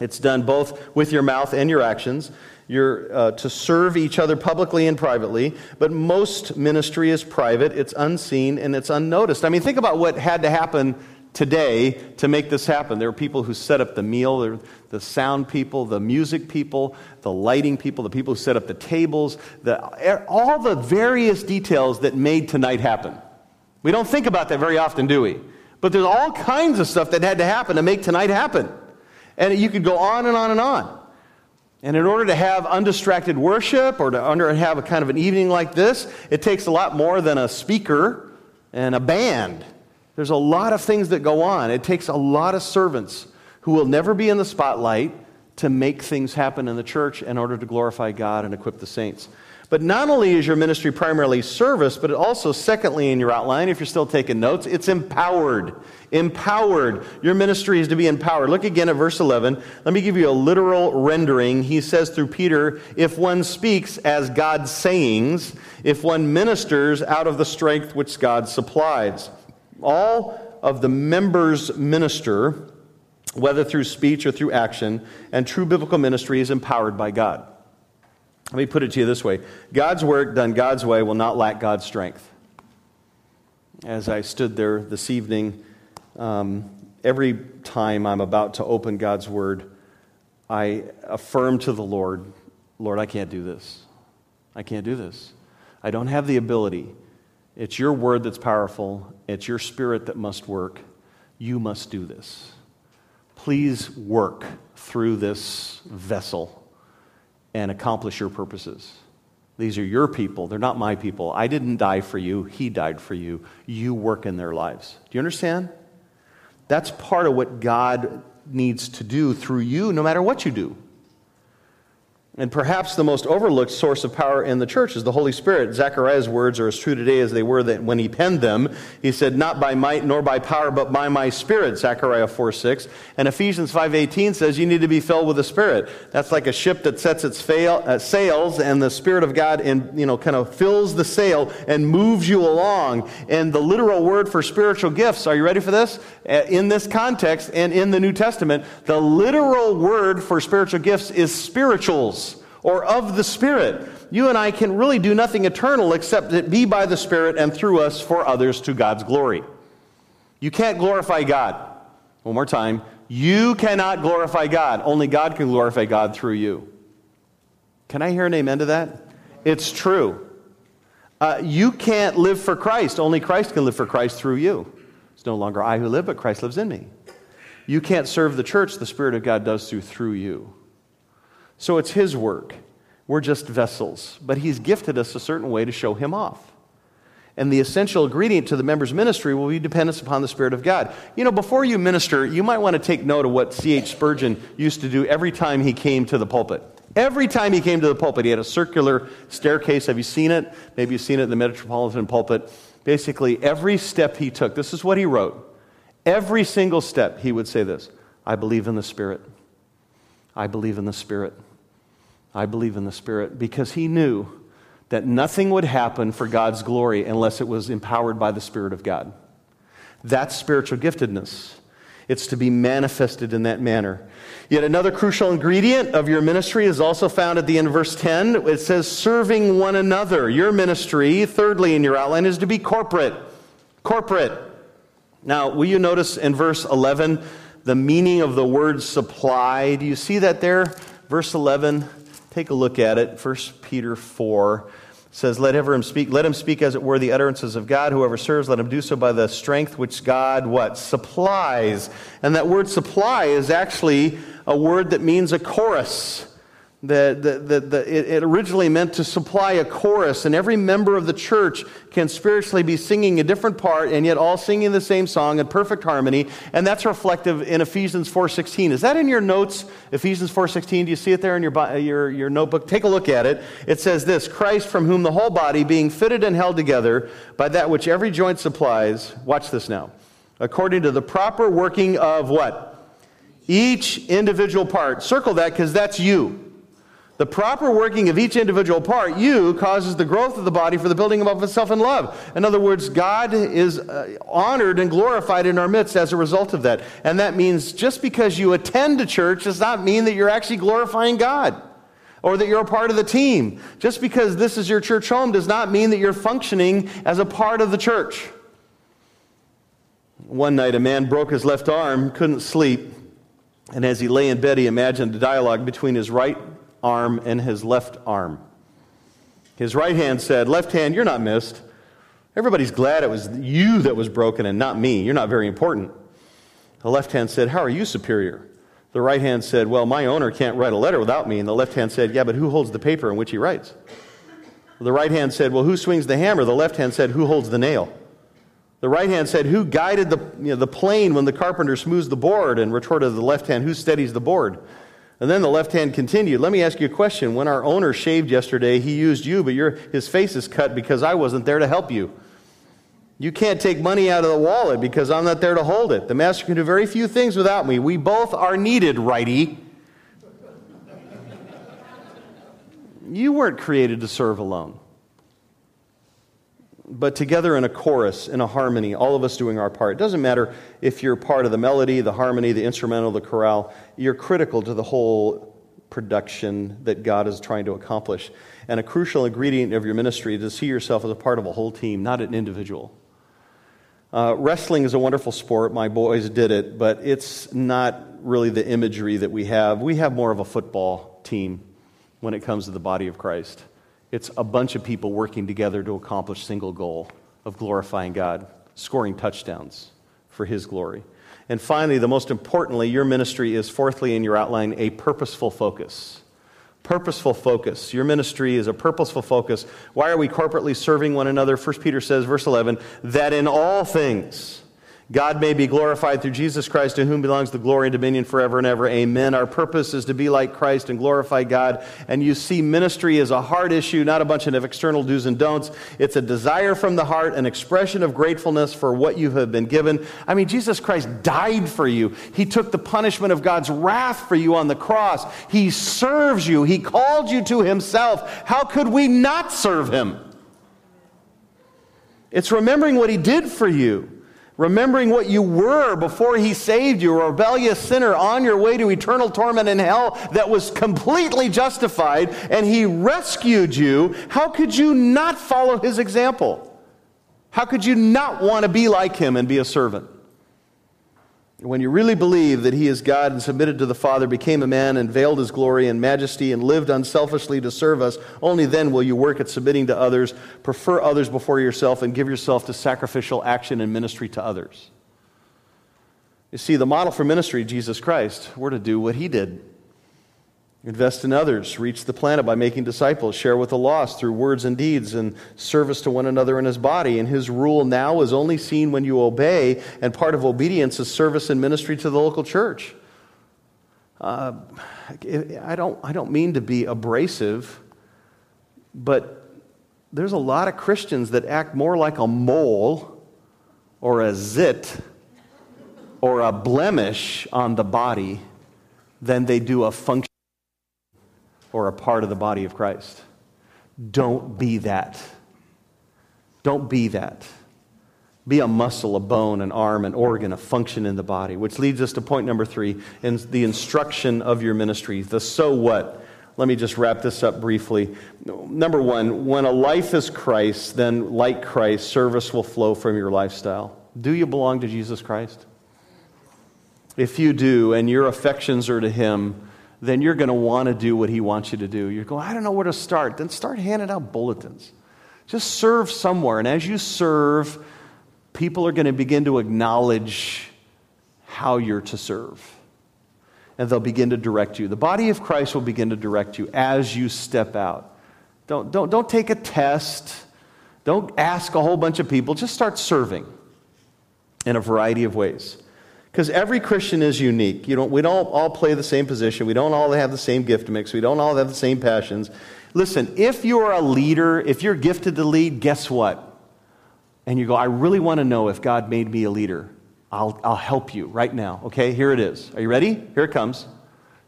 It's done both with your mouth and your actions. You're uh, to serve each other publicly and privately, but most ministry is private, it's unseen, and it's unnoticed. I mean, think about what had to happen today to make this happen. There were people who set up the meal, the sound people, the music people, the lighting people, the people who set up the tables, the, all the various details that made tonight happen. We don't think about that very often, do we? But there's all kinds of stuff that had to happen to make tonight happen. And you could go on and on and on. And in order to have undistracted worship or to under, have a kind of an evening like this, it takes a lot more than a speaker and a band. There's a lot of things that go on. It takes a lot of servants who will never be in the spotlight to make things happen in the church in order to glorify God and equip the saints. But not only is your ministry primarily service, but it also, secondly, in your outline, if you're still taking notes, it's empowered. Empowered. Your ministry is to be empowered. Look again at verse 11. Let me give you a literal rendering. He says through Peter, if one speaks as God's sayings, if one ministers out of the strength which God supplies. All of the members minister, whether through speech or through action, and true biblical ministry is empowered by God. Let me put it to you this way God's work done God's way will not lack God's strength. As I stood there this evening, um, every time I'm about to open God's word, I affirm to the Lord, Lord, I can't do this. I can't do this. I don't have the ability. It's your word that's powerful, it's your spirit that must work. You must do this. Please work through this vessel and accomplish your purposes. These are your people. They're not my people. I didn't die for you. He died for you. You work in their lives. Do you understand? That's part of what God needs to do through you, no matter what you do. And perhaps the most overlooked source of power in the church is the Holy Spirit. Zechariah's words are as true today as they were when he penned them. He said, Not by might nor by power, but by my spirit, Zechariah 4 6. And Ephesians 5.18 says you need to be filled with the Spirit. That's like a ship that sets its fail, uh, sails, and the Spirit of God in, you know, kind of fills the sail and moves you along. And the literal word for spiritual gifts, are you ready for this? Uh, in this context and in the New Testament, the literal word for spiritual gifts is spirituals or of the Spirit. You and I can really do nothing eternal except it be by the Spirit and through us for others to God's glory. You can't glorify God. One more time. You cannot glorify God. Only God can glorify God through you. Can I hear an amen to that? It's true. Uh, you can't live for Christ. Only Christ can live for Christ through you. It's no longer I who live, but Christ lives in me. You can't serve the church. The Spirit of God does through you. So it's His work. We're just vessels. But He's gifted us a certain way to show Him off. And the essential ingredient to the member's ministry will be dependence upon the Spirit of God. You know, before you minister, you might want to take note of what C.H. Spurgeon used to do every time he came to the pulpit. Every time he came to the pulpit, he had a circular staircase. Have you seen it? Maybe you've seen it in the Metropolitan pulpit. Basically, every step he took, this is what he wrote Every single step, he would say this I believe in the Spirit. I believe in the Spirit. I believe in the Spirit. Because he knew that nothing would happen for God's glory unless it was empowered by the Spirit of God. That's spiritual giftedness. It's to be manifested in that manner. Yet another crucial ingredient of your ministry is also found at the end of verse 10. It says, serving one another. Your ministry, thirdly in your outline, is to be corporate. Corporate. Now, will you notice in verse 11 the meaning of the word supply? Do you see that there? Verse 11. Take a look at it. 1 Peter 4 says, Let him speak, let him speak as it were the utterances of God. Whoever serves, let him do so by the strength which God what? Supplies. And that word supply is actually a word that means a chorus. The, the, the, it originally meant to supply a chorus, and every member of the church can spiritually be singing a different part and yet all singing the same song in perfect harmony, and that's reflective in Ephesians 4.16. Is that in your notes, Ephesians 4.16? Do you see it there in your, your, your notebook? Take a look at it. It says this, Christ from whom the whole body, being fitted and held together by that which every joint supplies, watch this now, according to the proper working of what? Each individual part. Circle that because that's you. The proper working of each individual part, you, causes the growth of the body for the building of itself in love. In other words, God is uh, honored and glorified in our midst as a result of that. And that means just because you attend a church does not mean that you're actually glorifying God or that you're a part of the team. Just because this is your church home does not mean that you're functioning as a part of the church. One night, a man broke his left arm, couldn't sleep, and as he lay in bed, he imagined a dialogue between his right arm and his left arm. His right hand said, Left hand, you're not missed. Everybody's glad it was you that was broken and not me. You're not very important. The left hand said, How are you superior? The right hand said, Well, my owner can't write a letter without me. And the left hand said, Yeah, but who holds the paper in which he writes? The right hand said, Well, who swings the hammer? The left hand said, Who holds the nail? The right hand said, Who guided the, you know, the plane when the carpenter smooths the board? And retorted the left hand, Who steadies the board? And then the left hand continued. Let me ask you a question. When our owner shaved yesterday, he used you, but your, his face is cut because I wasn't there to help you. You can't take money out of the wallet because I'm not there to hold it. The master can do very few things without me. We both are needed, righty. you weren't created to serve alone but together in a chorus, in a harmony, all of us doing our part. It doesn't matter if you're part of the melody, the harmony, the instrumental, the chorale, you're critical to the whole production that God is trying to accomplish. And a crucial ingredient of your ministry is to see yourself as a part of a whole team, not an individual. Uh, wrestling is a wonderful sport. My boys did it, but it's not really the imagery that we have. We have more of a football team when it comes to the body of Christ. It's a bunch of people working together to accomplish single goal of glorifying God, scoring touchdowns for his glory. And finally, the most importantly, your ministry is fourthly in your outline a purposeful focus. Purposeful focus. Your ministry is a purposeful focus. Why are we corporately serving one another? 1 Peter says, verse 11, that in all things, God may be glorified through Jesus Christ, to whom belongs the glory and dominion forever and ever. Amen. Our purpose is to be like Christ and glorify God. And you see, ministry is a heart issue, not a bunch of external do's and don'ts. It's a desire from the heart, an expression of gratefulness for what you have been given. I mean, Jesus Christ died for you. He took the punishment of God's wrath for you on the cross. He serves you. He called you to Himself. How could we not serve Him? It's remembering what He did for you remembering what you were before he saved you, a rebellious sinner on your way to eternal torment in hell that was completely justified, and he rescued you, how could you not follow his example? How could you not want to be like him and be a servant? When you really believe that he is God and submitted to the Father, became a man and veiled his glory and majesty and lived unselfishly to serve us, only then will you work at submitting to others, prefer others before yourself, and give yourself to sacrificial action and ministry to others. You see, the model for ministry, Jesus Christ, we're to do what he did. Invest in others, reach the planet by making disciples, share with the lost through words and deeds, and service to one another in his body. And his rule now is only seen when you obey, and part of obedience is service and ministry to the local church. Uh, I, don't, I don't mean to be abrasive, but there's a lot of Christians that act more like a mole or a zit or a blemish on the body than they do a function or a part of the body of Christ. Don't be that. Don't be that. Be a muscle, a bone, an arm, an organ, a function in the body. Which leads us to point number three in the instruction of your ministry. The so what. Let me just wrap this up briefly. Number one, when a life is Christ, then like Christ, service will flow from your lifestyle. Do you belong to Jesus Christ? If you do, and your affections are to Him, then you're going to want to do what He wants you to do. You're going, I don't know where to start. Then start handing out bulletins. Just serve somewhere. And as you serve, people are going to begin to acknowledge how you're to serve. And they'll begin to direct you. The body of Christ will begin to direct you as you step out. Don't, don't, don't take a test. Don't ask a whole bunch of people. Just start serving in a variety of ways. Because every Christian is unique. You don't, we don't all play the same position. We don't all have the same gift mix. We don't all have the same passions. Listen, if you're a leader, if you're gifted to lead, guess what? And you go, I really want to know if God made me a leader. I'll, I'll help you right now. Okay, here it is. Are you ready? Here it comes.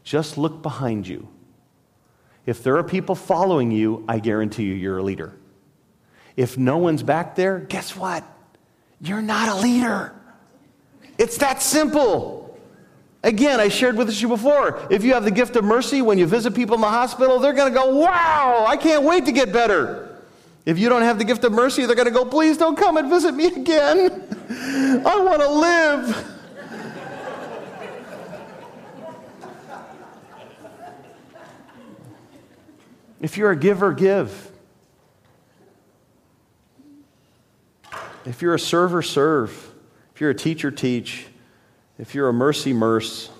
Just look behind you. If there are people following you, I guarantee you you're a leader. If no one's back there, guess what? You're not a leader. It's that simple. Again, I shared with you before. If you have the gift of mercy, when you visit people in the hospital, they're going to go, Wow, I can't wait to get better. If you don't have the gift of mercy, they're going to go, Please don't come and visit me again. I want to live. If you're a giver, give. If you're a server, serve you're a teacher, teach. If you're a mercy, merce.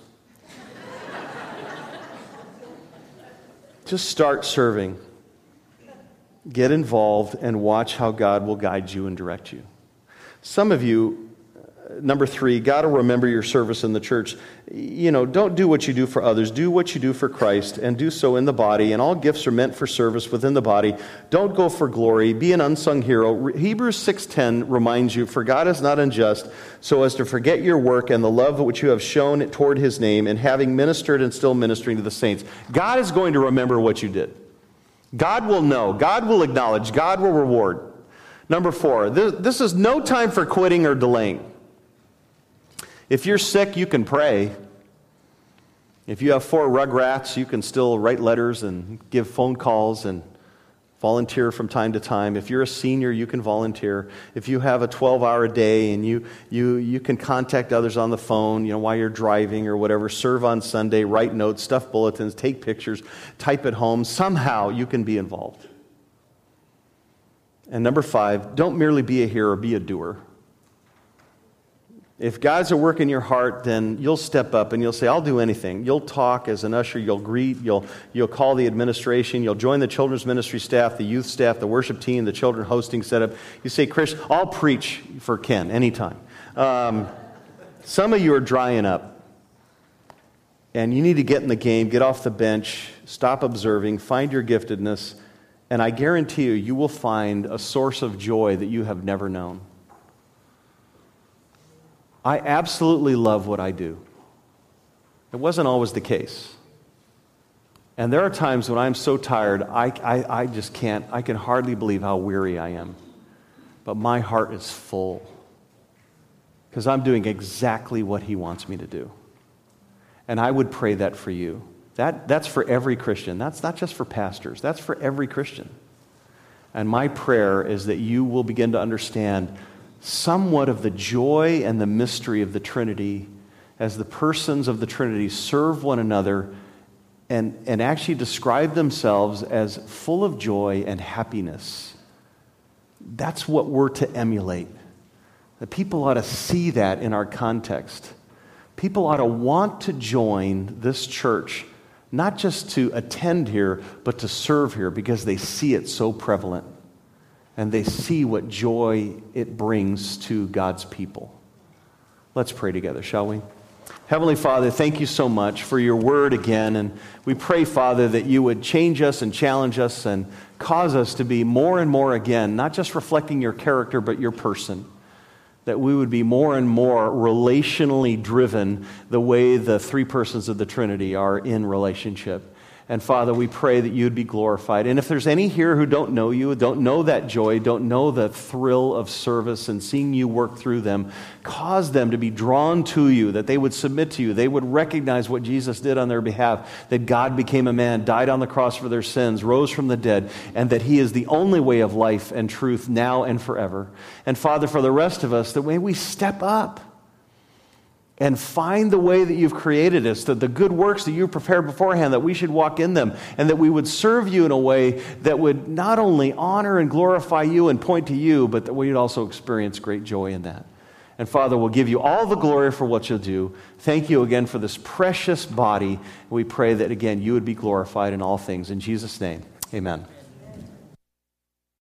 [LAUGHS] Just start serving. Get involved and watch how God will guide you and direct you. Some of you number three, got to remember your service in the church. You know, don't do what you do for others. Do what you do for Christ and do so in the body. And all gifts are meant for service within the body. Don't go for glory. Be an unsung hero. Hebrews 6.10 reminds you, For God is not unjust so as to forget your work and the love which you have shown toward his name and having ministered and still ministering to the saints. God is going to remember what you did. God will know. God will acknowledge. God will reward. Number four, this is no time for quitting or delaying. If you're sick, you can pray. If you have four rugrats, you can still write letters and give phone calls and volunteer from time to time. If you're a senior, you can volunteer. If you have a 12 hour day and you, you, you can contact others on the phone, you know, while you're driving or whatever, serve on Sunday, write notes, stuff bulletins, take pictures, type at home, somehow you can be involved. And number five, don't merely be a hearer, be a doer. If God's at work in your heart, then you'll step up and you'll say, I'll do anything. You'll talk as an usher, you'll greet, you'll, you'll call the administration, you'll join the children's ministry staff, the youth staff, the worship team, the children hosting setup. You say, Chris, I'll preach for Ken anytime. Um, some of you are drying up. And you need to get in the game, get off the bench, stop observing, find your giftedness, and I guarantee you, you will find a source of joy that you have never known. I absolutely love what I do. It wasn't always the case. And there are times when I'm so tired, I, I, I just can't, I can hardly believe how weary I am. But my heart is full because I'm doing exactly what He wants me to do. And I would pray that for you. That, that's for every Christian. That's not just for pastors, that's for every Christian. And my prayer is that you will begin to understand somewhat of the joy and the mystery of the Trinity as the persons of the Trinity serve one another and, and actually describe themselves as full of joy and happiness. That's what we're to emulate. The people ought to see that in our context. People ought to want to join this church, not just to attend here, but to serve here because they see it so prevalent and they see what joy it brings to God's people. Let's pray together, shall we? Heavenly Father, thank you so much for your word again. And we pray, Father, that you would change us and challenge us and cause us to be more and more again, not just reflecting your character, but your person. that we would be more and more relationally driven the way the three persons of the Trinity are in relationship. And Father, we pray that you'd be glorified. And if there's any here who don't know you, don't know that joy, don't know the thrill of service and seeing you work through them, cause them to be drawn to you, that they would submit to you. They would recognize what Jesus did on their behalf, that God became a man, died on the cross for their sins, rose from the dead, and that he is the only way of life and truth now and forever. And Father, for the rest of us, that way we step up and find the way that you've created us, that the good works that you've prepared beforehand, that we should walk in them, and that we would serve you in a way that would not only honor and glorify you and point to you, but that we'd also experience great joy in that. And Father, we'll give you all the glory for what you'll do. Thank you again for this precious body. We pray that, again, you would be glorified in all things. In Jesus' name, amen.